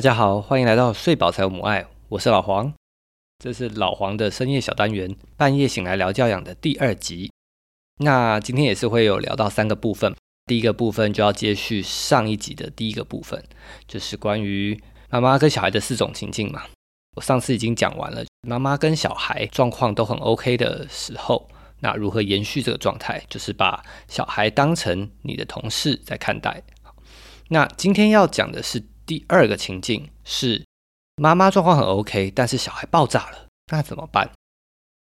大家好，欢迎来到睡饱才有母爱，我是老黄，这是老黄的深夜小单元，半夜醒来聊教养的第二集。那今天也是会有聊到三个部分，第一个部分就要接续上一集的第一个部分，就是关于妈妈跟小孩的四种情境嘛。我上次已经讲完了，妈妈跟小孩状况都很 OK 的时候，那如何延续这个状态，就是把小孩当成你的同事在看待。那今天要讲的是。第二个情境是妈妈状况很 OK，但是小孩爆炸了，那怎么办？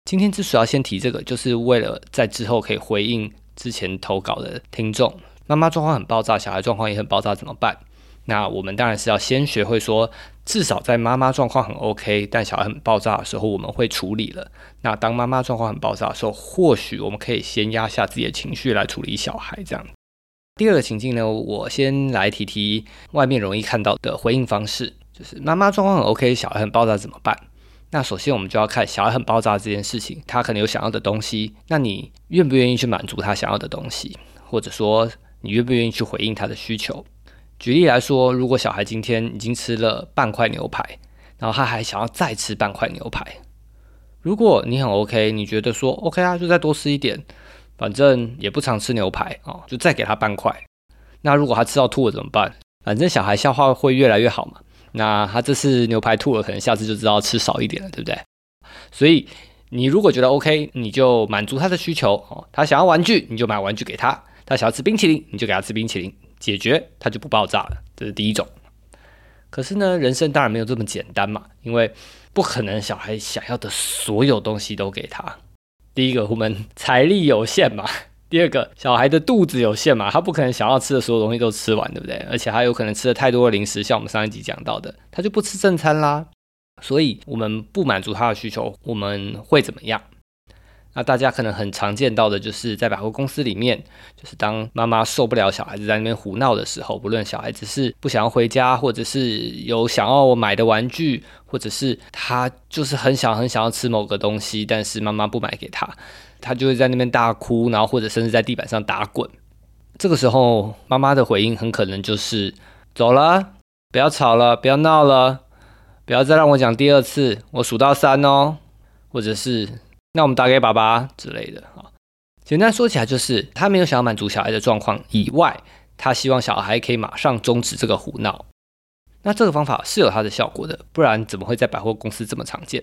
今天之所以要先提这个，就是为了在之后可以回应之前投稿的听众。妈妈状况很爆炸，小孩状况也很爆炸，怎么办？那我们当然是要先学会说，至少在妈妈状况很 OK，但小孩很爆炸的时候，我们会处理了。那当妈妈状况很爆炸的时候，或许我们可以先压下自己的情绪来处理小孩，这样。第二个情境呢，我先来提提外面容易看到的回应方式，就是妈妈状况很 OK，小孩很爆炸怎么办？那首先我们就要看小孩很爆炸这件事情，他可能有想要的东西，那你愿不愿意去满足他想要的东西，或者说你愿不愿意去回应他的需求？举例来说，如果小孩今天已经吃了半块牛排，然后他还想要再吃半块牛排，如果你很 OK，你觉得说 OK 啊，就再多吃一点。反正也不常吃牛排哦，就再给他半块。那如果他吃到吐了怎么办？反正小孩消化会越来越好嘛。那他这次牛排吐了，可能下次就知道吃少一点了，对不对？所以你如果觉得 OK，你就满足他的需求哦。他想要玩具，你就买玩具给他；他想要吃冰淇淋，你就给他吃冰淇淋，解决他就不爆炸了。这是第一种。可是呢，人生当然没有这么简单嘛，因为不可能小孩想要的所有东西都给他。第一个，我们财力有限嘛；第二个，小孩的肚子有限嘛，他不可能想要吃的所有东西都吃完，对不对？而且他有可能吃了太多的零食，像我们上一集讲到的，他就不吃正餐啦。所以，我们不满足他的需求，我们会怎么样？那大家可能很常见到的，就是在百货公司里面，就是当妈妈受不了小孩子在那边胡闹的时候，不论小孩子是不想要回家，或者是有想要我买的玩具，或者是他就是很想很想要吃某个东西，但是妈妈不买给他，他就会在那边大哭，然后或者甚至在地板上打滚。这个时候，妈妈的回应很可能就是走了，不要吵了，不要闹了，不要再让我讲第二次，我数到三哦，或者是。那我们打给爸爸之类的啊，简单说起来就是他没有想要满足小孩的状况以外，他希望小孩可以马上终止这个胡闹。那这个方法是有它的效果的，不然怎么会在百货公司这么常见？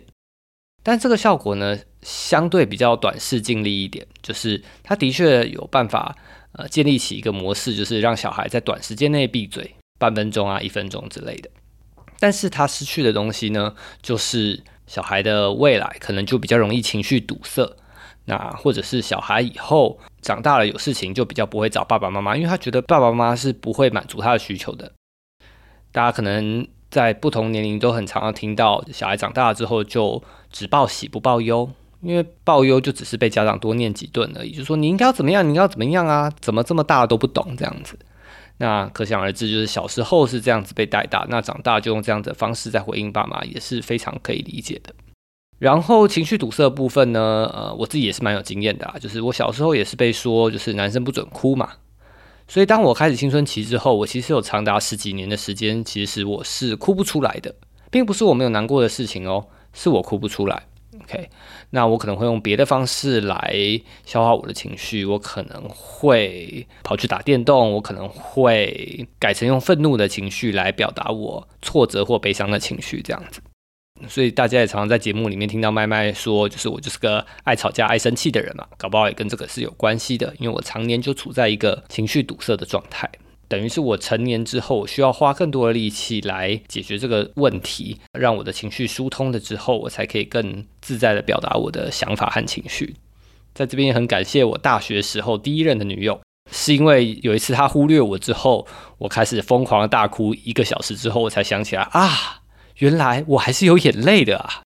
但这个效果呢，相对比较短视、尽力一点，就是他的确有办法呃建立起一个模式，就是让小孩在短时间内闭嘴，半分钟啊、一分钟之类的。但是他失去的东西呢，就是。小孩的未来可能就比较容易情绪堵塞，那或者是小孩以后长大了有事情就比较不会找爸爸妈妈，因为他觉得爸爸妈妈是不会满足他的需求的。大家可能在不同年龄都很常要听到，小孩长大了之后就只报喜不报忧，因为报忧就只是被家长多念几顿而已，就说你应该要怎么样，你要怎么样啊，怎么这么大都不懂这样子。那可想而知，就是小时候是这样子被带大，那长大就用这样的方式在回应爸妈，也是非常可以理解的。然后情绪堵塞部分呢，呃，我自己也是蛮有经验的啊，就是我小时候也是被说，就是男生不准哭嘛。所以当我开始青春期之后，我其实有长达十几年的时间，其实我是哭不出来的，并不是我没有难过的事情哦，是我哭不出来。OK，那我可能会用别的方式来消化我的情绪，我可能会跑去打电动，我可能会改成用愤怒的情绪来表达我挫折或悲伤的情绪，这样子。所以大家也常常在节目里面听到麦麦说，就是我就是个爱吵架、爱生气的人嘛，搞不好也跟这个是有关系的，因为我常年就处在一个情绪堵塞的状态。等于是我成年之后需要花更多的力气来解决这个问题，让我的情绪疏通了之后，我才可以更自在的表达我的想法和情绪。在这边也很感谢我大学时候第一任的女友，是因为有一次她忽略我之后，我开始疯狂的大哭一个小时之后，我才想起来啊，原来我还是有眼泪的啊。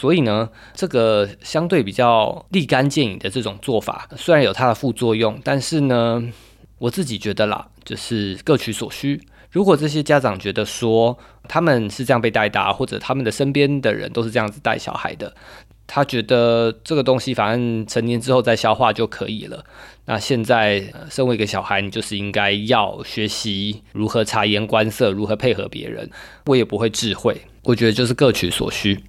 所以呢，这个相对比较立竿见影的这种做法，虽然有它的副作用，但是呢。我自己觉得啦，就是各取所需。如果这些家长觉得说他们是这样被带大，或者他们的身边的人都是这样子带小孩的，他觉得这个东西反正成年之后再消化就可以了。那现在身为一个小孩，你就是应该要学习如何察言观色，如何配合别人。我也不会智慧，我觉得就是各取所需。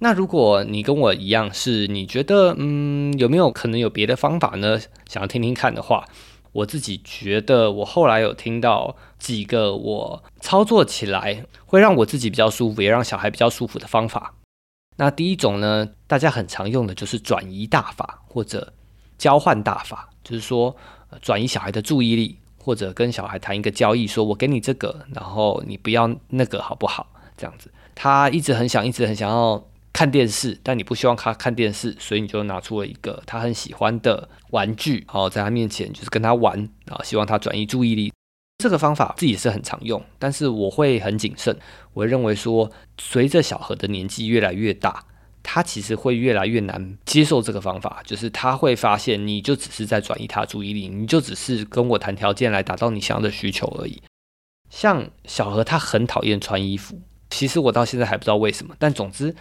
那如果你跟我一样，是你觉得嗯有没有可能有别的方法呢？想要听听看的话，我自己觉得我后来有听到几个我操作起来会让我自己比较舒服，也让小孩比较舒服的方法。那第一种呢，大家很常用的就是转移大法或者交换大法，就是说转移小孩的注意力，或者跟小孩谈一个交易，说我给你这个，然后你不要那个，好不好？这样子，他一直很想，一直很想要看电视，但你不希望他看电视，所以你就拿出了一个他很喜欢的玩具，然后在他面前就是跟他玩，然后希望他转移注意力。这个方法自己是很常用，但是我会很谨慎。我认为说，随着小何的年纪越来越大，他其实会越来越难接受这个方法。就是他会发现，你就只是在转移他注意力，你就只是跟我谈条件来达到你想要的需求而已。像小何，他很讨厌穿衣服，其实我到现在还不知道为什么。但总之。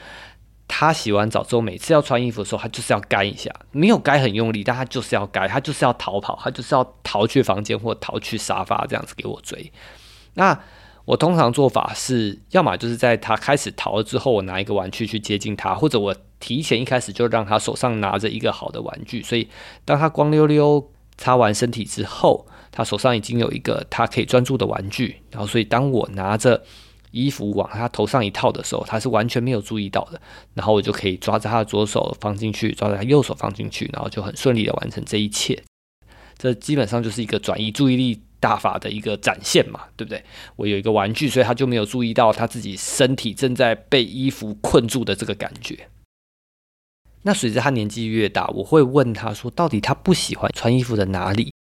他洗完澡之后，每次要穿衣服的时候，他就是要干一下，没有该很用力，但他就是要该，他就是要逃跑，他就是要逃去房间或逃去沙发这样子给我追。那我通常做法是，要么就是在他开始逃了之后，我拿一个玩具去接近他，或者我提前一开始就让他手上拿着一个好的玩具，所以当他光溜溜擦完身体之后，他手上已经有一个他可以专注的玩具，然后所以当我拿着。衣服往他头上一套的时候，他是完全没有注意到的。然后我就可以抓着他的左手放进去，抓着他右手放进去，然后就很顺利的完成这一切。这基本上就是一个转移注意力大法的一个展现嘛，对不对？我有一个玩具，所以他就没有注意到他自己身体正在被衣服困住的这个感觉。那随着他年纪越大，我会问他说，到底他不喜欢穿衣服的哪里？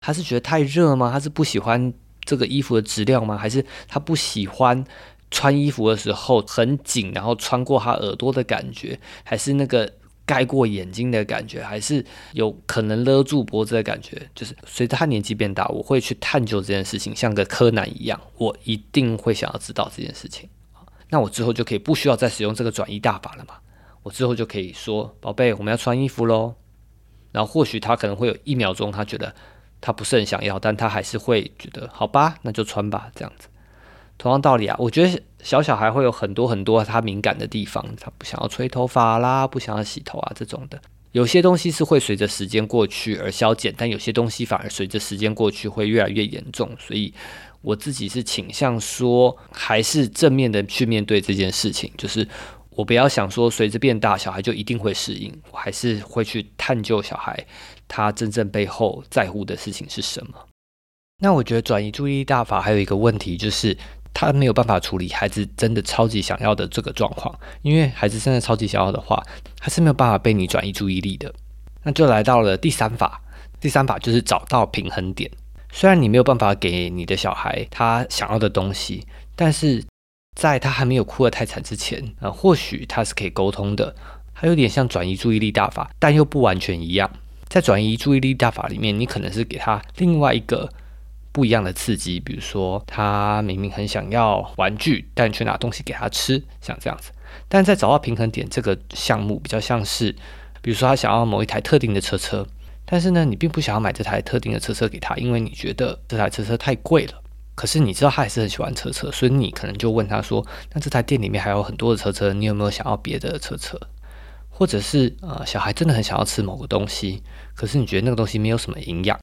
他是觉得太热吗？他是不喜欢？这个衣服的质量吗？还是他不喜欢穿衣服的时候很紧，然后穿过他耳朵的感觉？还是那个盖过眼睛的感觉？还是有可能勒住脖子的感觉？就是随着他年纪变大，我会去探究这件事情，像个柯南一样，我一定会想要知道这件事情。那我之后就可以不需要再使用这个转移大法了嘛？我之后就可以说：“宝贝，我们要穿衣服喽。”然后或许他可能会有一秒钟，他觉得。他不是很想要，但他还是会觉得好吧，那就穿吧，这样子。同样道理啊，我觉得小小孩会有很多很多他敏感的地方，他不想要吹头发啦，不想要洗头啊这种的。有些东西是会随着时间过去而消减，但有些东西反而随着时间过去会越来越严重。所以我自己是倾向说，还是正面的去面对这件事情，就是我不要想说随着变大，小孩就一定会适应，我还是会去探究小孩。他真正背后在乎的事情是什么？那我觉得转移注意力大法还有一个问题，就是他没有办法处理孩子真的超级想要的这个状况。因为孩子真的超级想要的话，他是没有办法被你转移注意力的。那就来到了第三法，第三法就是找到平衡点。虽然你没有办法给你的小孩他想要的东西，但是在他还没有哭得太惨之前，呃，或许他是可以沟通的。它有点像转移注意力大法，但又不完全一样。在转移注意力大法里面，你可能是给他另外一个不一样的刺激，比如说他明明很想要玩具，但却拿东西给他吃，像这样子。但在找到平衡点这个项目比较像是，比如说他想要某一台特定的车车，但是呢，你并不想要买这台特定的车车给他，因为你觉得这台车车太贵了。可是你知道他还是很喜欢车车，所以你可能就问他说：“那这台店里面还有很多的车车，你有没有想要别的车车？”或者是呃，小孩真的很想要吃某个东西，可是你觉得那个东西没有什么营养。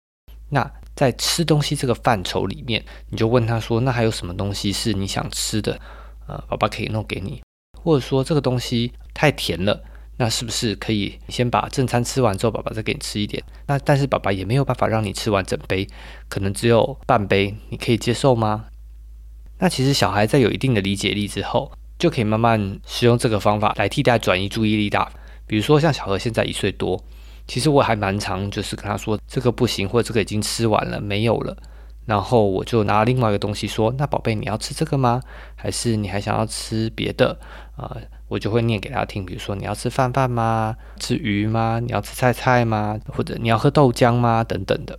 那在吃东西这个范畴里面，你就问他说：“那还有什么东西是你想吃的？呃，爸爸可以弄给你。”或者说这个东西太甜了，那是不是可以先把正餐吃完之后，爸爸再给你吃一点？那但是爸爸也没有办法让你吃完整杯，可能只有半杯，你可以接受吗？那其实小孩在有一定的理解力之后，就可以慢慢使用这个方法来替代转移注意力大。比如说像小何现在一岁多，其实我还蛮常就是跟他说这个不行，或者这个已经吃完了没有了，然后我就拿另外一个东西说，那宝贝你要吃这个吗？还是你还想要吃别的？啊，我就会念给他听，比如说你要吃饭饭吗？吃鱼吗？你要吃菜菜吗？或者你要喝豆浆吗？等等的。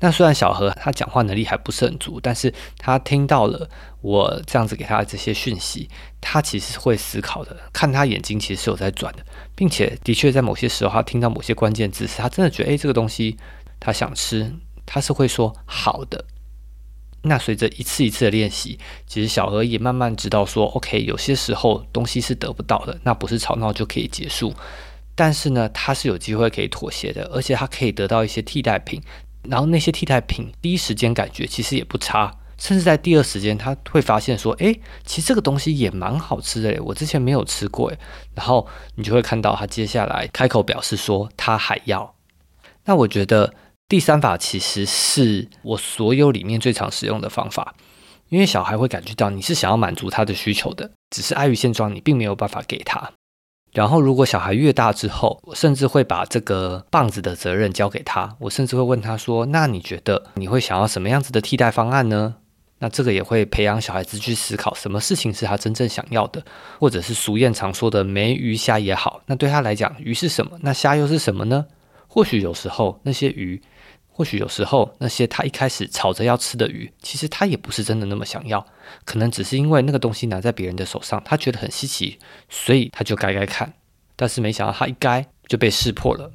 那虽然小何他讲话能力还不是很足，但是他听到了我这样子给他的这些讯息，他其实会思考的。看他眼睛其实是有在转的，并且的确在某些时候，他听到某些关键字，他真的觉得，诶，这个东西他想吃，他是会说好的。那随着一次一次的练习，其实小何也慢慢知道说，OK，有些时候东西是得不到的，那不是吵闹就可以结束。但是呢，他是有机会可以妥协的，而且他可以得到一些替代品。然后那些替代品，第一时间感觉其实也不差，甚至在第二时间他会发现说，诶，其实这个东西也蛮好吃的，我之前没有吃过，然后你就会看到他接下来开口表示说他还要。那我觉得第三法其实是我所有里面最常使用的方法，因为小孩会感觉到你是想要满足他的需求的，只是碍于现状，你并没有办法给他。然后，如果小孩越大之后，我甚至会把这个棒子的责任交给他。我甚至会问他说：“那你觉得你会想要什么样子的替代方案呢？”那这个也会培养小孩子去思考什么事情是他真正想要的，或者是俗谚常说的“没鱼虾”也好。那对他来讲，鱼是什么？那虾又是什么呢？或许有时候那些鱼，或许有时候那些他一开始吵着要吃的鱼，其实他也不是真的那么想要。可能只是因为那个东西拿在别人的手上，他觉得很稀奇，所以他就该该看。但是没想到他一该就被识破了。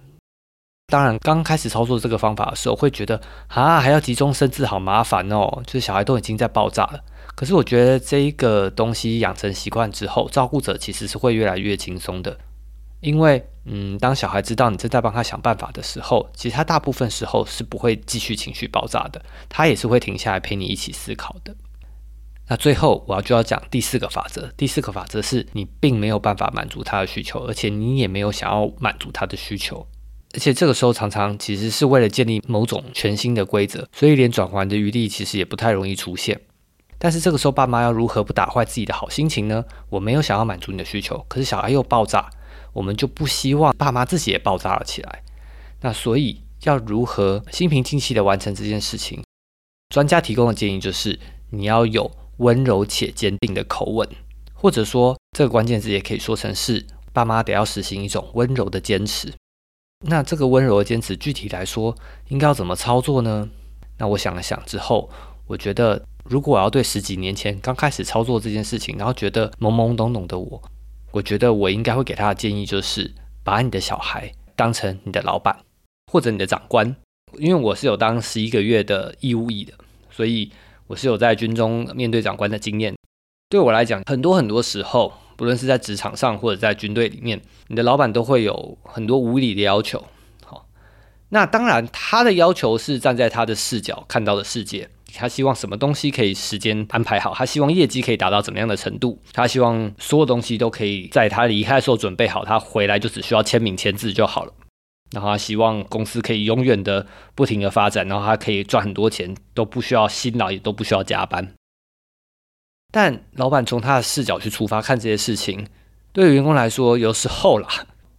当然，刚开始操作这个方法的时候，会觉得啊，还要急中生智，好麻烦哦。就是小孩都已经在爆炸了。可是我觉得这一个东西养成习惯之后，照顾者其实是会越来越轻松的。因为，嗯，当小孩知道你正在帮他想办法的时候，其实他大部分时候是不会继续情绪爆炸的，他也是会停下来陪你一起思考的。那最后我要就要讲第四个法则。第四个法则是你并没有办法满足他的需求，而且你也没有想要满足他的需求，而且这个时候常常其实是为了建立某种全新的规则，所以连转换的余地其实也不太容易出现。但是这个时候爸妈要如何不打坏自己的好心情呢？我没有想要满足你的需求，可是小孩又爆炸，我们就不希望爸妈自己也爆炸了起来。那所以要如何心平气的完成这件事情？专家提供的建议就是你要有。温柔且坚定的口吻，或者说这个关键字也可以说成是爸妈得要实行一种温柔的坚持。那这个温柔的坚持具体来说应该要怎么操作呢？那我想了想之后，我觉得如果我要对十几年前刚开始操作这件事情，然后觉得懵懵懂懂的我，我觉得我应该会给他的建议就是把你的小孩当成你的老板或者你的长官，因为我是有当十一个月的义务役的，所以。我是有在军中面对长官的经验，对我来讲，很多很多时候，不论是在职场上或者在军队里面，你的老板都会有很多无理的要求。好，那当然他的要求是站在他的视角看到的世界，他希望什么东西可以时间安排好，他希望业绩可以达到怎么样的程度，他希望所有东西都可以在他离开的时候准备好，他回来就只需要签名签字就好了。然后他希望公司可以永远的不停的发展，然后他可以赚很多钱，都不需要辛劳，也都不需要加班。但老板从他的视角去出发看这些事情，对于员工来说，有时候啦，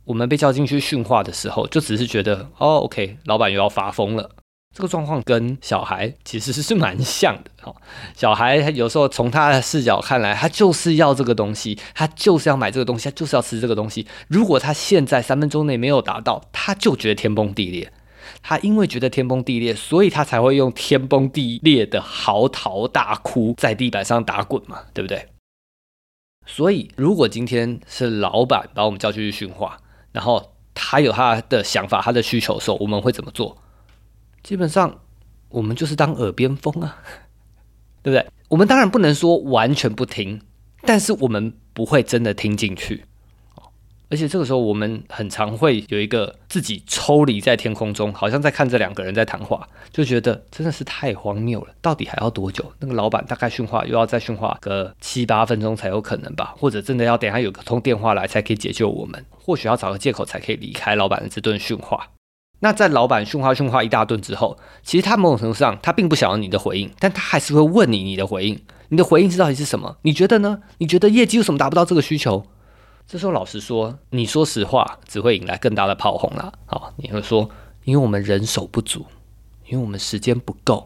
我们被叫进去训话的时候，就只是觉得哦，OK，老板又要发疯了。这个状况跟小孩其实是蛮像的，哈。小孩有时候从他的视角看来，他就是要这个东西，他就是要买这个东西，他就是要吃这个东西。如果他现在三分钟内没有达到，他就觉得天崩地裂。他因为觉得天崩地裂，所以他才会用天崩地裂的嚎啕大哭，在地板上打滚嘛，对不对？所以，如果今天是老板把我们叫去训话，然后他有他的想法、他的需求的时候，我们会怎么做？基本上，我们就是当耳边风啊，对不对？我们当然不能说完全不听，但是我们不会真的听进去。而且这个时候，我们很常会有一个自己抽离在天空中，好像在看这两个人在谈话，就觉得真的是太荒谬了。到底还要多久？那个老板大概训话又要再训话个七八分钟才有可能吧？或者真的要等下有个通电话来才可以解救我们？或许要找个借口才可以离开老板的这顿训话。那在老板训话训话一大顿之后，其实他某种程度上他并不想要你的回应，但他还是会问你你的回应，你的回应是到底是什么？你觉得呢？你觉得业绩为什么达不到这个需求？这时候老实说，你说实话只会引来更大的炮轰啦。好，你会说，因为我们人手不足，因为我们时间不够，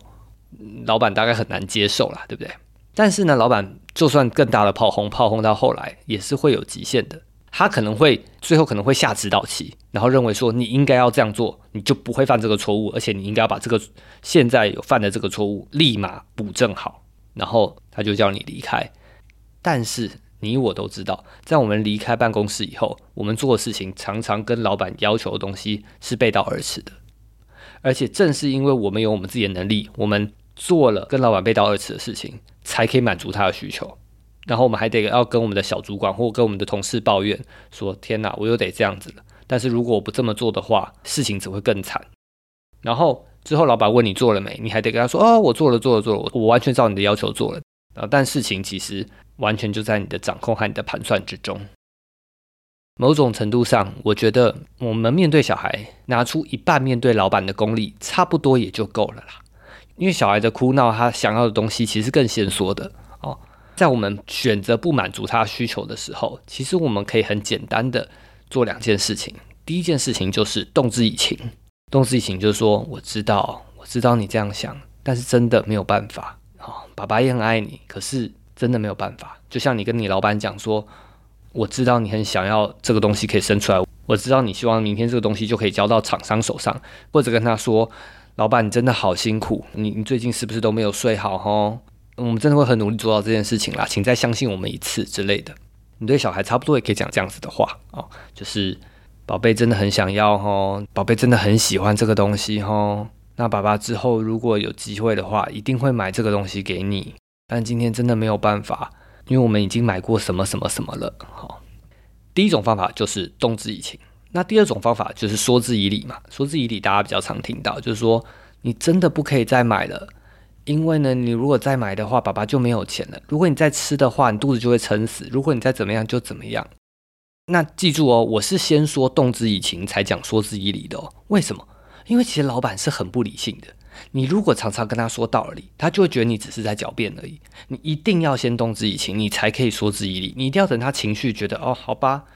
老板大概很难接受啦，对不对？但是呢，老板就算更大的炮轰，炮轰到后来也是会有极限的。他可能会最后可能会下指导棋，然后认为说你应该要这样做，你就不会犯这个错误，而且你应该要把这个现在有犯的这个错误立马补正好，然后他就叫你离开。但是你我都知道，在我们离开办公室以后，我们做的事情常常跟老板要求的东西是背道而驰的，而且正是因为我们有我们自己的能力，我们做了跟老板背道而驰的事情，才可以满足他的需求。然后我们还得要跟我们的小主管或跟我们的同事抱怨说：“天哪，我又得这样子了。”但是如果我不这么做的话，事情只会更惨。然后之后老板问你做了没，你还得跟他说：“哦，我做了，做了，做了，我完全照你的要求做了。”啊，但事情其实完全就在你的掌控和你的盘算之中。某种程度上，我觉得我们面对小孩，拿出一半面对老板的功力，差不多也就够了啦。因为小孩的哭闹，他想要的东西其实更先说的。在我们选择不满足他需求的时候，其实我们可以很简单的做两件事情。第一件事情就是动之以情，动之以情就是说，我知道，我知道你这样想，但是真的没有办法。哦，爸爸也很爱你，可是真的没有办法。就像你跟你老板讲说，我知道你很想要这个东西可以生出来，我知道你希望明天这个东西就可以交到厂商手上，或者跟他说，老板你真的好辛苦，你你最近是不是都没有睡好？吼。我们真的会很努力做到这件事情啦，请再相信我们一次之类的。你对小孩差不多也可以讲这样子的话哦，就是宝贝真的很想要哦，宝贝真的很喜欢这个东西哦。那爸爸之后如果有机会的话，一定会买这个东西给你。但今天真的没有办法，因为我们已经买过什么什么什么了。好，第一种方法就是动之以情，那第二种方法就是说之以理嘛。说之以理，大家比较常听到，就是说你真的不可以再买了。因为呢，你如果再买的话，爸爸就没有钱了。如果你再吃的话，你肚子就会撑死。如果你再怎么样就怎么样。那记住哦，我是先说动之以情，才讲说之以理的哦。为什么？因为其实老板是很不理性的。你如果常常跟他说道理，他就会觉得你只是在狡辩而已。你一定要先动之以情，你才可以说之以理。你一定要等他情绪觉得哦，好吧，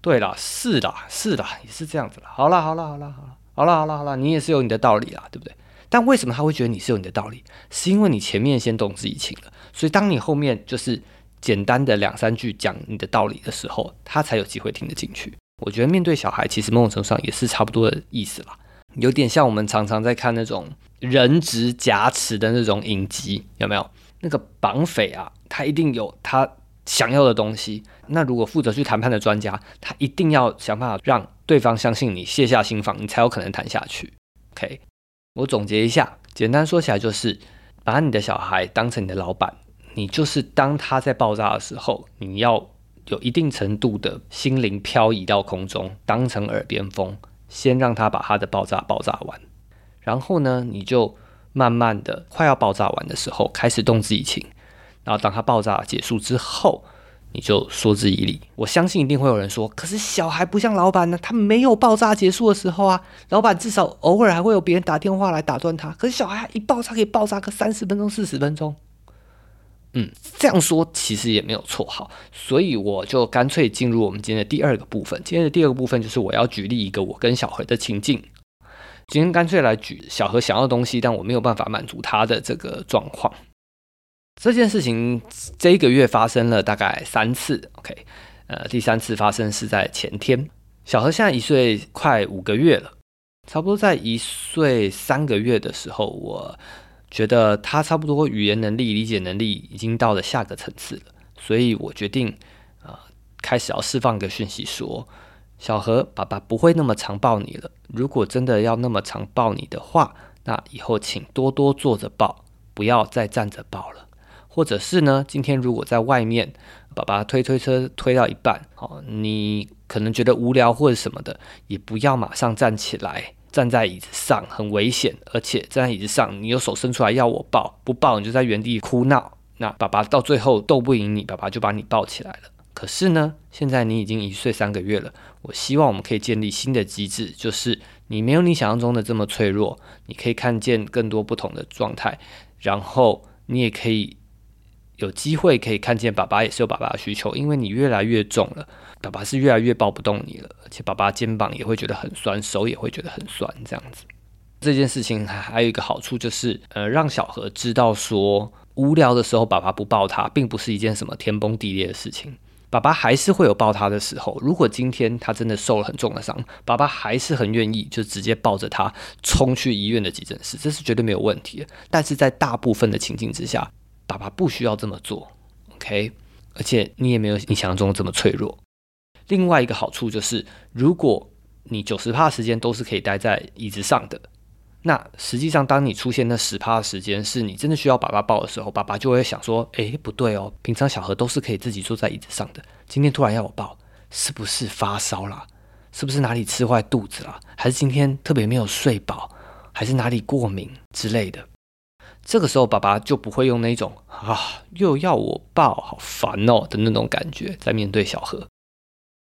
对了，是的，是的，也是这样子了。好了，好了，好了，好了，好了，好了，好了，你也是有你的道理啦，对不对？但为什么他会觉得你是有你的道理？是因为你前面先动之以情了，所以当你后面就是简单的两三句讲你的道理的时候，他才有机会听得进去。我觉得面对小孩，其实某种程度上也是差不多的意思啦，有点像我们常常在看那种人质夹持的那种影集，有没有？那个绑匪啊，他一定有他想要的东西。那如果负责去谈判的专家，他一定要想办法让对方相信你，卸下心防，你才有可能谈下去。OK。我总结一下，简单说起来就是，把你的小孩当成你的老板，你就是当他在爆炸的时候，你要有一定程度的心灵漂移到空中，当成耳边风，先让他把他的爆炸爆炸完，然后呢，你就慢慢的快要爆炸完的时候开始动之以情，然后当他爆炸结束之后。你就说之以理，我相信一定会有人说，可是小孩不像老板呢，他没有爆炸结束的时候啊，老板至少偶尔还会有别人打电话来打断他，可是小孩一爆炸可以爆炸个三十分钟、四十分钟，嗯，这样说其实也没有错，好，所以我就干脆进入我们今天的第二个部分，今天的第二个部分就是我要举例一个我跟小何的情境，今天干脆来举小何想要的东西，但我没有办法满足他的这个状况。这件事情这一个月发生了大概三次，OK，呃，第三次发生是在前天。小何现在一岁快五个月了，差不多在一岁三个月的时候，我觉得他差不多语言能力、理解能力已经到了下个层次了，所以我决定呃开始要释放一个讯息，说小何爸爸不会那么常抱你了。如果真的要那么常抱你的话，那以后请多多坐着抱，不要再站着抱了。或者是呢？今天如果在外面，爸爸推推车推到一半，哦，你可能觉得无聊或者什么的，也不要马上站起来，站在椅子上很危险，而且站在椅子上，你有手伸出来要我抱，不抱你就在原地哭闹，那爸爸到最后斗不赢你，爸爸就把你抱起来了。可是呢，现在你已经一岁三个月了，我希望我们可以建立新的机制，就是你没有你想象中的这么脆弱，你可以看见更多不同的状态，然后你也可以。有机会可以看见爸爸也是有爸爸的需求，因为你越来越重了，爸爸是越来越抱不动你了，而且爸爸肩膀也会觉得很酸，手也会觉得很酸，这样子。这件事情还还有一个好处就是，呃，让小何知道说，无聊的时候爸爸不抱他，并不是一件什么天崩地裂的事情。爸爸爸还是会有抱他的时候。如果今天他真的受了很重的伤，爸爸还是很愿意就直接抱着他冲去医院的急诊室，这是绝对没有问题的。但是在大部分的情境之下，爸爸不需要这么做，OK？而且你也没有你想象中这么脆弱。另外一个好处就是，如果你九十趴时间都是可以待在椅子上的。那实际上，当你出现那十趴的时间是你真的需要爸爸抱的时候，爸爸就会想说：“诶，不对哦，平常小何都是可以自己坐在椅子上的，今天突然要我抱，是不是发烧了？是不是哪里吃坏肚子了？还是今天特别没有睡饱？还是哪里过敏之类的？”这个时候，爸爸就不会用那种“啊，又要我抱，好烦哦”的那种感觉在面对小何，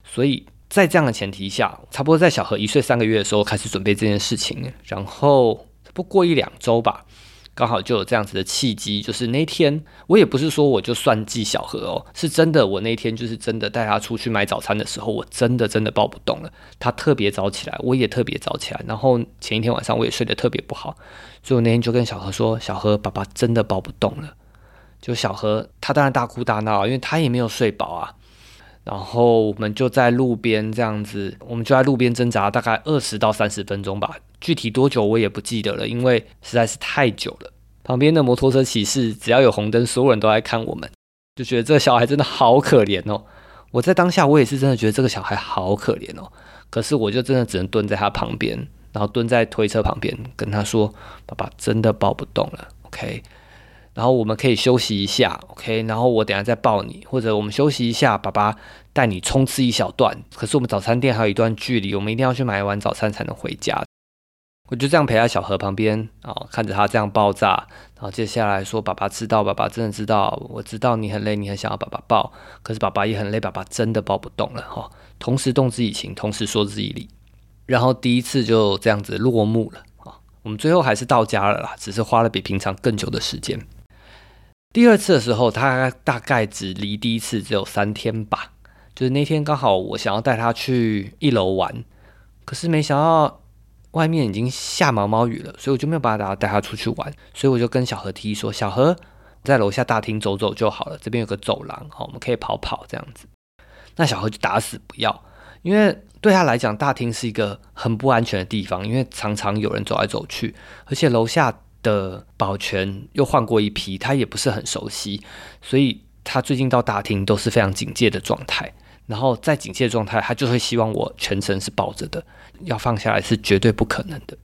所以。在这样的前提下，差不多在小何一岁三个月的时候开始准备这件事情，然后不过一两周吧，刚好就有这样子的契机，就是那天我也不是说我就算计小何哦，是真的，我那天就是真的带他出去买早餐的时候，我真的真的抱不动了，他特别早起来，我也特别早起来，然后前一天晚上我也睡得特别不好，所以我那天就跟小何说，小何爸爸真的抱不动了，就小何他当然大哭大闹，因为他也没有睡饱啊。然后我们就在路边这样子，我们就在路边挣扎大概二十到三十分钟吧，具体多久我也不记得了，因为实在是太久了。旁边的摩托车骑士只要有红灯，所有人都在看我们，就觉得这个小孩真的好可怜哦。我在当下我也是真的觉得这个小孩好可怜哦，可是我就真的只能蹲在他旁边，然后蹲在推车旁边跟他说：“爸爸真的抱不动了，OK。”然后我们可以休息一下，OK。然后我等下再抱你，或者我们休息一下，爸爸带你冲刺一小段。可是我们早餐店还有一段距离，我们一定要去买完早餐才能回家。我就这样陪在小河旁边啊，看着他这样爆炸。然后接下来说：“爸爸知道，爸爸真的知道，我知道你很累，你很想要爸爸抱。可是爸爸也很累，爸爸真的抱不动了哈。同时动之以情，同时说之以理。然后第一次就这样子落幕了啊。我们最后还是到家了啦，只是花了比平常更久的时间。”第二次的时候，他大概只离第一次只有三天吧。就是那天刚好我想要带他去一楼玩，可是没想到外面已经下毛毛雨了，所以我就没有办法带他出去玩。所以我就跟小何提议说：“小何在楼下大厅走走就好了，这边有个走廊，好，我们可以跑跑这样子。”那小何就打死不要，因为对他来讲，大厅是一个很不安全的地方，因为常常有人走来走去，而且楼下。的保全又换过一批，他也不是很熟悉，所以他最近到大厅都是非常警戒的状态。然后在警戒状态，他就会希望我全程是抱着的，要放下来是绝对不可能的。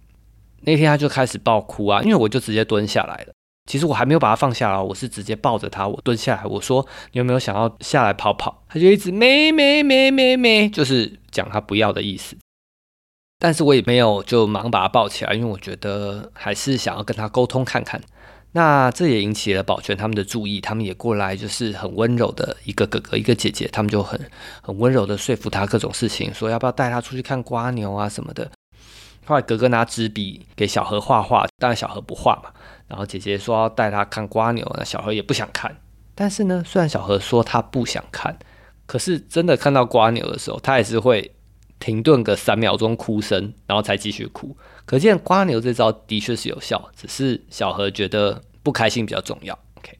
那天他就开始爆哭啊，因为我就直接蹲下来了。其实我还没有把他放下来，我是直接抱着他，我蹲下来，我说你有没有想要下来跑跑？他就一直没没没没没，就是讲他不要的意思。但是我也没有就忙把他抱起来，因为我觉得还是想要跟他沟通看看。那这也引起了保全他们的注意，他们也过来，就是很温柔的一个哥哥一个姐姐，他们就很很温柔的说服他各种事情，说要不要带他出去看瓜牛啊什么的。后来哥哥拿纸笔给小何画画，当然小何不画嘛。然后姐姐说要带他看瓜牛，那小何也不想看。但是呢，虽然小何说他不想看，可是真的看到瓜牛的时候，他也是会。停顿个三秒钟，哭声，然后才继续哭。可见刮牛这招的确是有效，只是小何觉得不开心比较重要。OK，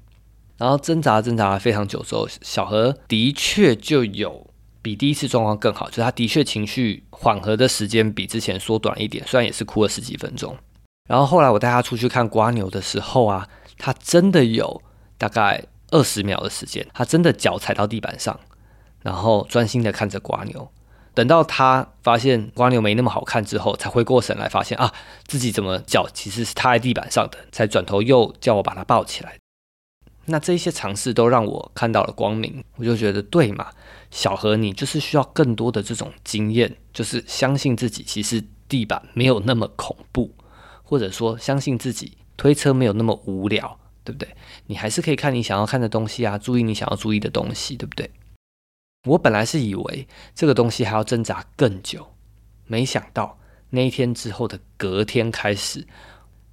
然后挣扎挣扎了非常久之后，小何的确就有比第一次状况更好，就是他的确情绪缓和的时间比之前缩短一点，虽然也是哭了十几分钟。然后后来我带他出去看瓜牛的时候啊，他真的有大概二十秒的时间，他真的脚踩到地板上，然后专心的看着瓜牛。等到他发现瓜牛没那么好看之后，才回过神来，发现啊，自己怎么脚其实是踏在地板上的，才转头又叫我把他抱起来。那这些尝试都让我看到了光明，我就觉得对嘛，小何你就是需要更多的这种经验，就是相信自己，其实地板没有那么恐怖，或者说相信自己推车没有那么无聊，对不对？你还是可以看你想要看的东西啊，注意你想要注意的东西，对不对？我本来是以为这个东西还要挣扎更久，没想到那一天之后的隔天开始，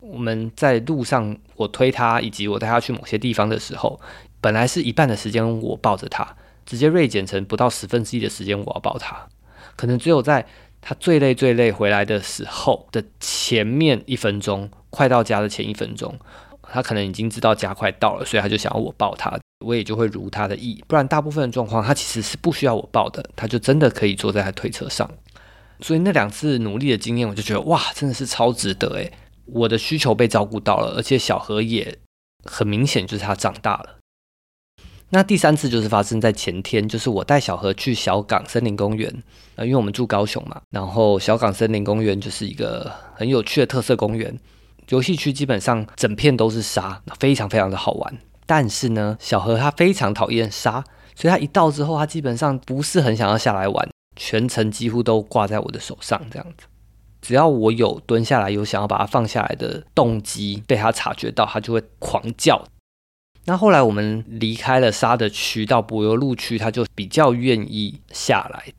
我们在路上，我推他以及我带他去某些地方的时候，本来是一半的时间我抱着他，直接锐减成不到十分之一的时间我要抱他，可能只有在他最累最累回来的时候的前面一分钟，快到家的前一分钟，他可能已经知道家快到了，所以他就想要我抱他。我也就会如他的意。不然大部分的状况，他其实是不需要我抱的，他就真的可以坐在他推车上。所以那两次努力的经验，我就觉得哇，真的是超值得诶。我的需求被照顾到了，而且小何也很明显就是他长大了。那第三次就是发生在前天，就是我带小何去小港森林公园，呃，因为我们住高雄嘛，然后小港森林公园就是一个很有趣的特色公园，游戏区基本上整片都是沙，非常非常的好玩。但是呢，小何他非常讨厌沙，所以他一到之后，他基本上不是很想要下来玩，全程几乎都挂在我的手上这样子。只要我有蹲下来，有想要把它放下来的动机，被他察觉到，他就会狂叫。那后来我们离开了沙的区，到柏油路区，他就比较愿意下来，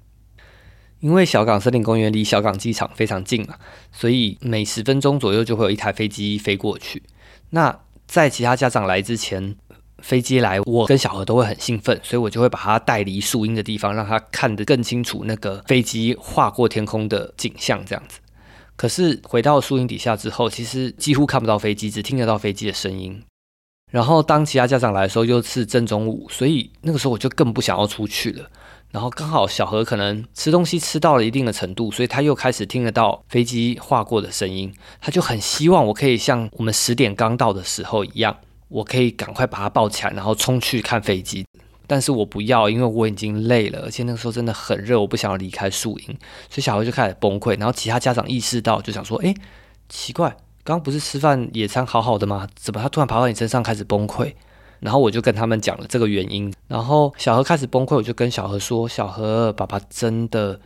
因为小港森林公园离小港机场非常近嘛，所以每十分钟左右就会有一台飞机飞过去。那在其他家长来之前，飞机来，我跟小何都会很兴奋，所以我就会把他带离树荫的地方，让他看得更清楚那个飞机划过天空的景象，这样子。可是回到树荫底下之后，其实几乎看不到飞机，只听得到飞机的声音。然后当其他家长来的时候，又是正中午，所以那个时候我就更不想要出去了。然后刚好小何可能吃东西吃到了一定的程度，所以他又开始听得到飞机划过的声音。他就很希望我可以像我们十点刚到的时候一样，我可以赶快把他抱起来，然后冲去看飞机。但是我不要，因为我已经累了，而且那个时候真的很热，我不想要离开树荫，所以小何就开始崩溃。然后其他家长意识到，就想说：“哎，奇怪。”刚刚不是吃饭野餐好好的吗？怎么他突然爬到你身上开始崩溃？然后我就跟他们讲了这个原因。然后小何开始崩溃，我就跟小何说：“小何，爸爸真的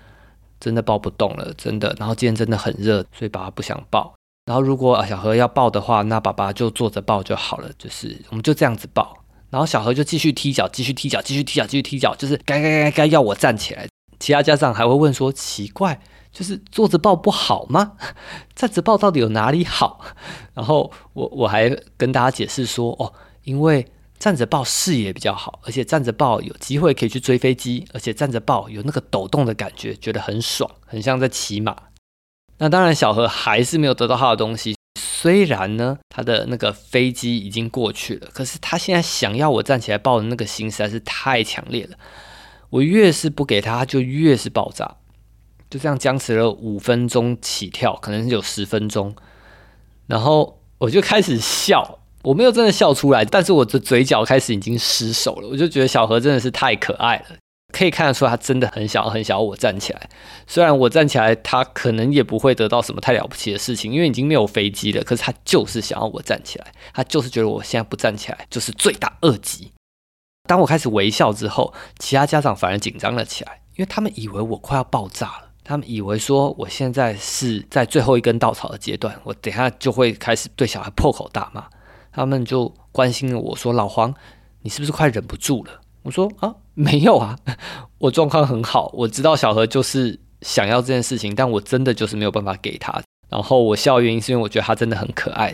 真的抱不动了，真的。然后今天真的很热，所以爸爸不想抱。然后如果小何要抱的话，那爸爸就坐着抱就好了。就是我们就这样子抱。然后小何就继续踢脚，继续踢脚，继续踢脚，继续踢脚，就是该该该该要我站起来。其他家长还会问说：奇怪。”就是坐着抱不好吗？站着抱到底有哪里好？然后我我还跟大家解释说，哦，因为站着抱视野比较好，而且站着抱有机会可以去追飞机，而且站着抱有那个抖动的感觉，觉得很爽，很像在骑马。那当然，小何还是没有得到他的东西。虽然呢，他的那个飞机已经过去了，可是他现在想要我站起来抱的那个心实在是太强烈了。我越是不给他，就越是爆炸。就这样僵持了五分钟起跳，可能有十分钟，然后我就开始笑，我没有真的笑出来，但是我的嘴角开始已经失手了。我就觉得小何真的是太可爱了，可以看得出他真的很想要很想要我站起来。虽然我站起来，他可能也不会得到什么太了不起的事情，因为已经没有飞机了。可是他就是想要我站起来，他就是觉得我现在不站起来就是罪大恶极。当我开始微笑之后，其他家长反而紧张了起来，因为他们以为我快要爆炸了。他们以为说我现在是在最后一根稻草的阶段，我等下就会开始对小孩破口大骂。他们就关心我说：“老黄，你是不是快忍不住了？”我说：“啊，没有啊，我状况很好。我知道小何就是想要这件事情，但我真的就是没有办法给他。然后我笑的原因是因为我觉得他真的很可爱。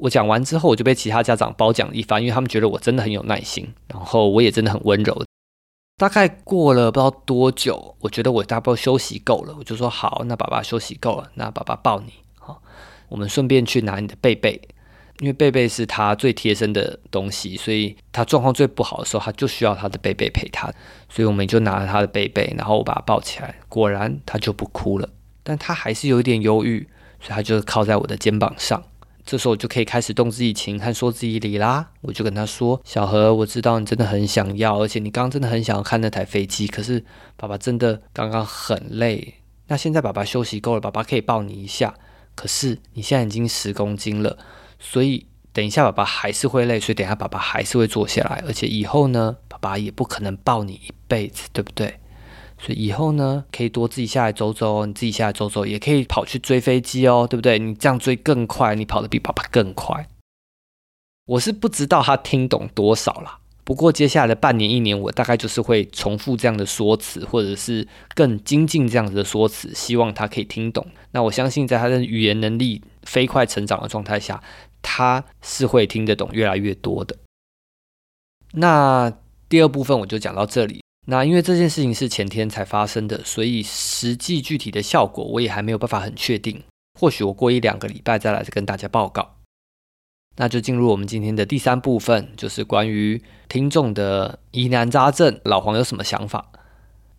我讲完之后，我就被其他家长褒奖一番，因为他们觉得我真的很有耐心，然后我也真的很温柔。”大概过了不知道多久，我觉得我大概休息够了，我就说好，那爸爸休息够了，那爸爸抱你，好，我们顺便去拿你的贝贝，因为贝贝是他最贴身的东西，所以他状况最不好的时候，他就需要他的贝贝陪他，所以我们就拿了他的贝贝，然后我把他抱起来，果然他就不哭了，但他还是有一点忧郁，所以他就靠在我的肩膀上。这时候我就可以开始动之以情和说之以理啦。我就跟他说：“小何，我知道你真的很想要，而且你刚刚真的很想要看那台飞机。可是爸爸真的刚刚很累。那现在爸爸休息够了，爸爸可以抱你一下。可是你现在已经十公斤了，所以等一下爸爸还是会累，所以等一下爸爸还是会坐下来。而且以后呢，爸爸也不可能抱你一辈子，对不对？”所以以后呢，可以多自己下来走走，你自己下来走走，也可以跑去追飞机哦，对不对？你这样追更快，你跑得比爸爸更快。我是不知道他听懂多少啦，不过接下来的半年一年，我大概就是会重复这样的说辞，或者是更精进这样子的说辞，希望他可以听懂。那我相信，在他的语言能力飞快成长的状态下，他是会听得懂越来越多的。那第二部分我就讲到这里。那因为这件事情是前天才发生的，所以实际具体的效果我也还没有办法很确定。或许我过一两个礼拜再来跟大家报告。那就进入我们今天的第三部分，就是关于听众的疑难杂症，老黄有什么想法？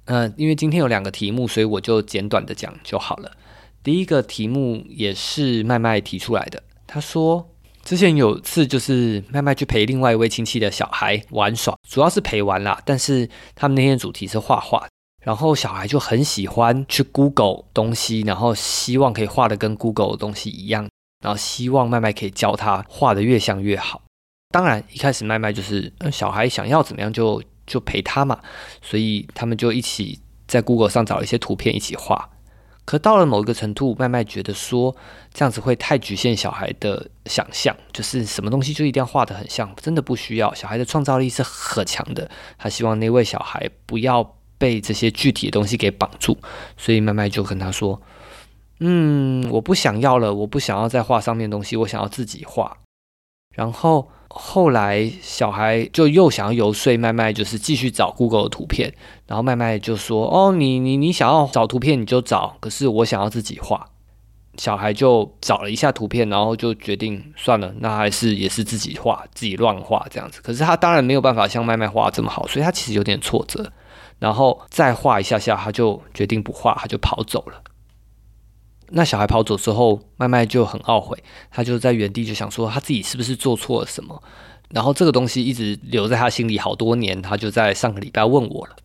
嗯，因为今天有两个题目，所以我就简短的讲就好了。第一个题目也是麦麦提出来的，他说之前有次就是麦麦去陪另外一位亲戚的小孩玩耍，主要是陪玩啦，但是他们那天主题是画画，然后小孩就很喜欢去 Google 东西，然后希望可以画的跟 Google 的东西一样。然后希望麦麦可以教他画的越像越好。当然，一开始麦麦就是小孩想要怎么样就就陪他嘛，所以他们就一起在 Google 上找一些图片一起画。可到了某一个程度，麦麦觉得说这样子会太局限小孩的想象，就是什么东西就一定要画的很像，真的不需要。小孩的创造力是很强的，他希望那位小孩不要被这些具体的东西给绑住，所以麦麦就跟他说。嗯，我不想要了，我不想要再画上面东西，我想要自己画。然后后来小孩就又想要游说麦麦，就是继续找 Google 的图片。然后麦麦就说：“哦，你你你想要找图片你就找，可是我想要自己画。”小孩就找了一下图片，然后就决定算了，那还是也是自己画，自己乱画这样子。可是他当然没有办法像麦麦画这么好，所以他其实有点挫折。然后再画一下下，他就决定不画，他就跑走了。那小孩跑走之后，麦麦就很懊悔，他就在原地就想说他自己是不是做错了什么，然后这个东西一直留在他心里好多年，他就在上个礼拜问我了。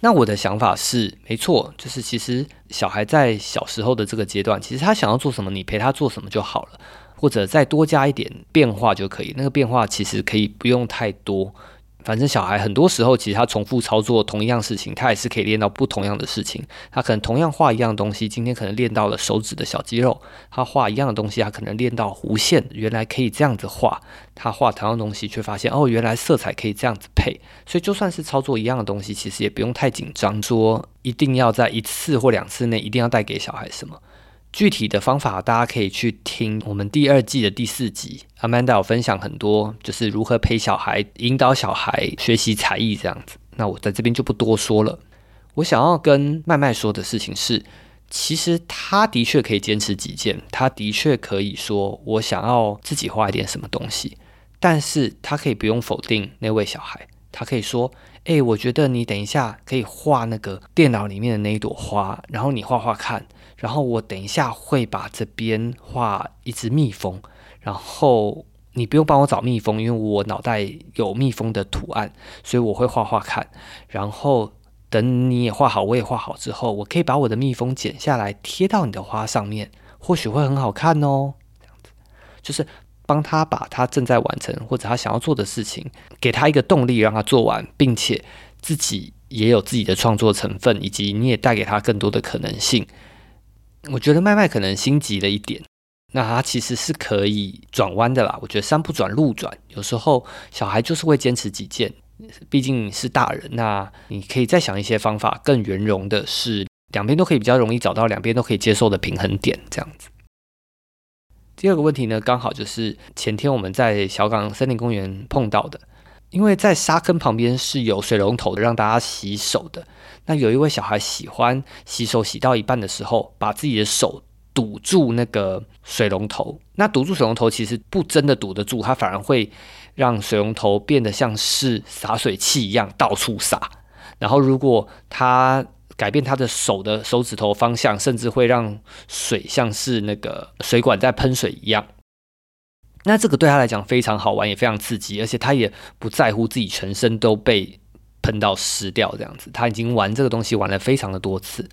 那我的想法是，没错，就是其实小孩在小时候的这个阶段，其实他想要做什么，你陪他做什么就好了，或者再多加一点变化就可以。那个变化其实可以不用太多。反正小孩很多时候，其实他重复操作同一样事情，他也是可以练到不同样的事情。他可能同样画一样东西，今天可能练到了手指的小肌肉；他画一样的东西，他可能练到弧线，原来可以这样子画。他画同样东西，却发现哦，原来色彩可以这样子配。所以就算是操作一样的东西，其实也不用太紧张，说一定要在一次或两次内一定要带给小孩什么。具体的方法，大家可以去听我们第二季的第四集，Amanda 有分享很多，就是如何陪小孩、引导小孩学习才艺这样子。那我在这边就不多说了。我想要跟麦麦说的事情是，其实他的确可以坚持己见，他的确可以说我想要自己画一点什么东西，但是他可以不用否定那位小孩，他可以说：“诶，我觉得你等一下可以画那个电脑里面的那一朵花，然后你画画看。”然后我等一下会把这边画一只蜜蜂，然后你不用帮我找蜜蜂，因为我脑袋有蜜蜂的图案，所以我会画画看。然后等你也画好，我也画好之后，我可以把我的蜜蜂剪下来贴到你的花上面，或许会很好看哦。这样子就是帮他把他正在完成或者他想要做的事情，给他一个动力让他做完，并且自己也有自己的创作成分，以及你也带给他更多的可能性。我觉得麦麦可能心急了一点，那他其实是可以转弯的啦。我觉得山不转路转，有时候小孩就是会坚持己见，毕竟是大人。那你可以再想一些方法，更圆融的是，两边都可以比较容易找到两边都可以接受的平衡点，这样子。第二个问题呢，刚好就是前天我们在小港森林公园碰到的。因为在沙坑旁边是有水龙头的，让大家洗手的。那有一位小孩喜欢洗手，洗到一半的时候，把自己的手堵住那个水龙头。那堵住水龙头其实不真的堵得住，它反而会让水龙头变得像是洒水器一样到处洒。然后如果他改变他的手的手指头方向，甚至会让水像是那个水管在喷水一样。那这个对他来讲非常好玩，也非常刺激，而且他也不在乎自己全身都被喷到湿掉这样子。他已经玩这个东西玩了非常的多次。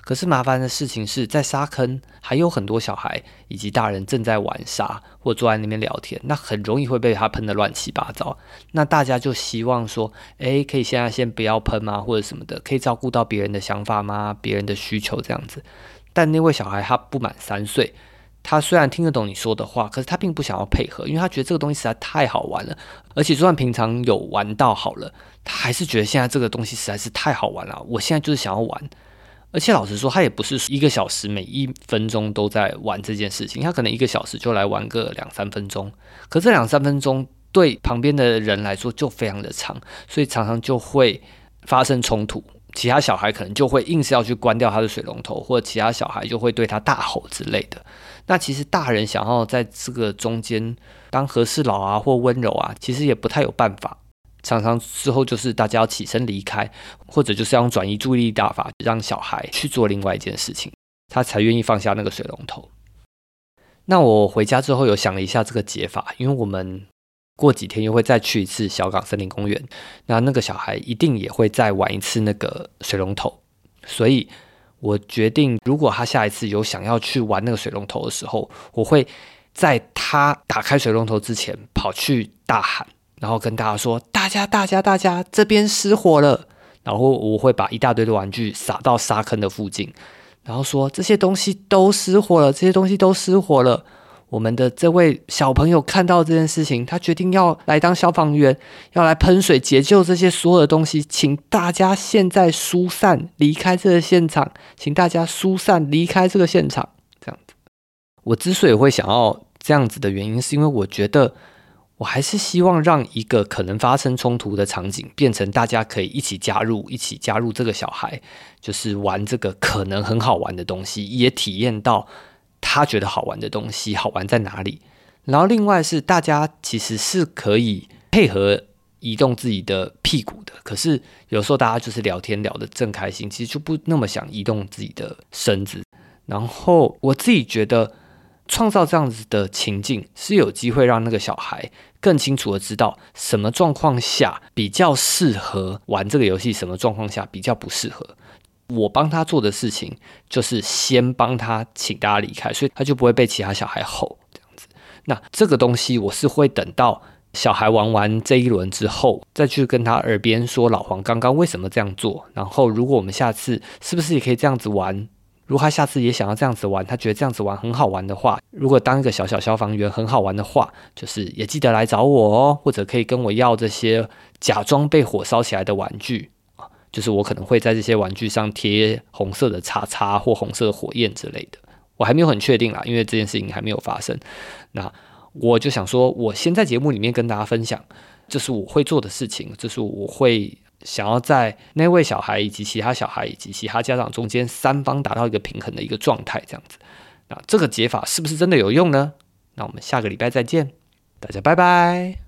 可是麻烦的事情是在沙坑还有很多小孩以及大人正在玩沙或坐在那边聊天，那很容易会被他喷的乱七八糟。那大家就希望说，诶，可以现在先不要喷吗？或者什么的，可以照顾到别人的想法吗？别人的需求这样子。但那位小孩他不满三岁。他虽然听得懂你说的话，可是他并不想要配合，因为他觉得这个东西实在太好玩了。而且就算平常有玩到好了，他还是觉得现在这个东西实在是太好玩了。我现在就是想要玩。而且老实说，他也不是一个小时每一分钟都在玩这件事情，他可能一个小时就来玩个两三分钟。可这两三分钟对旁边的人来说就非常的长，所以常常就会发生冲突。其他小孩可能就会硬是要去关掉他的水龙头，或者其他小孩就会对他大吼之类的。那其实大人想要在这个中间当和事佬啊，或温柔啊，其实也不太有办法。常常之后就是大家要起身离开，或者就是要用转移注意力大法，让小孩去做另外一件事情，他才愿意放下那个水龙头。那我回家之后有想了一下这个解法，因为我们。过几天又会再去一次小港森林公园，那那个小孩一定也会再玩一次那个水龙头，所以我决定，如果他下一次有想要去玩那个水龙头的时候，我会在他打开水龙头之前跑去大喊，然后跟大家说：“大家，大家，大家，这边失火了！”然后我会把一大堆的玩具撒到沙坑的附近，然后说：“这些东西都失火了，这些东西都失火了。”我们的这位小朋友看到这件事情，他决定要来当消防员，要来喷水解救这些所有的东西。请大家现在疏散，离开这个现场。请大家疏散，离开这个现场。这样子，我之所以会想要这样子的原因，是因为我觉得，我还是希望让一个可能发生冲突的场景，变成大家可以一起加入，一起加入这个小孩，就是玩这个可能很好玩的东西，也体验到。他觉得好玩的东西，好玩在哪里？然后另外是大家其实是可以配合移动自己的屁股的，可是有时候大家就是聊天聊得正开心，其实就不那么想移动自己的身子。然后我自己觉得创造这样子的情境是有机会让那个小孩更清楚的知道什么状况下比较适合玩这个游戏，什么状况下比较不适合。我帮他做的事情就是先帮他请大家离开，所以他就不会被其他小孩吼这样子。那这个东西我是会等到小孩玩完这一轮之后，再去跟他耳边说老黄刚刚为什么这样做。然后如果我们下次是不是也可以这样子玩？如果他下次也想要这样子玩，他觉得这样子玩很好玩的话，如果当一个小小消防员很好玩的话，就是也记得来找我哦，或者可以跟我要这些假装被火烧起来的玩具。就是我可能会在这些玩具上贴红色的叉叉或红色的火焰之类的，我还没有很确定啦，因为这件事情还没有发生。那我就想说，我先在节目里面跟大家分享，这是我会做的事情，这是我会想要在那位小孩以及其他小孩以及其他家长中间三方达到一个平衡的一个状态，这样子。那这个解法是不是真的有用呢？那我们下个礼拜再见，大家拜拜。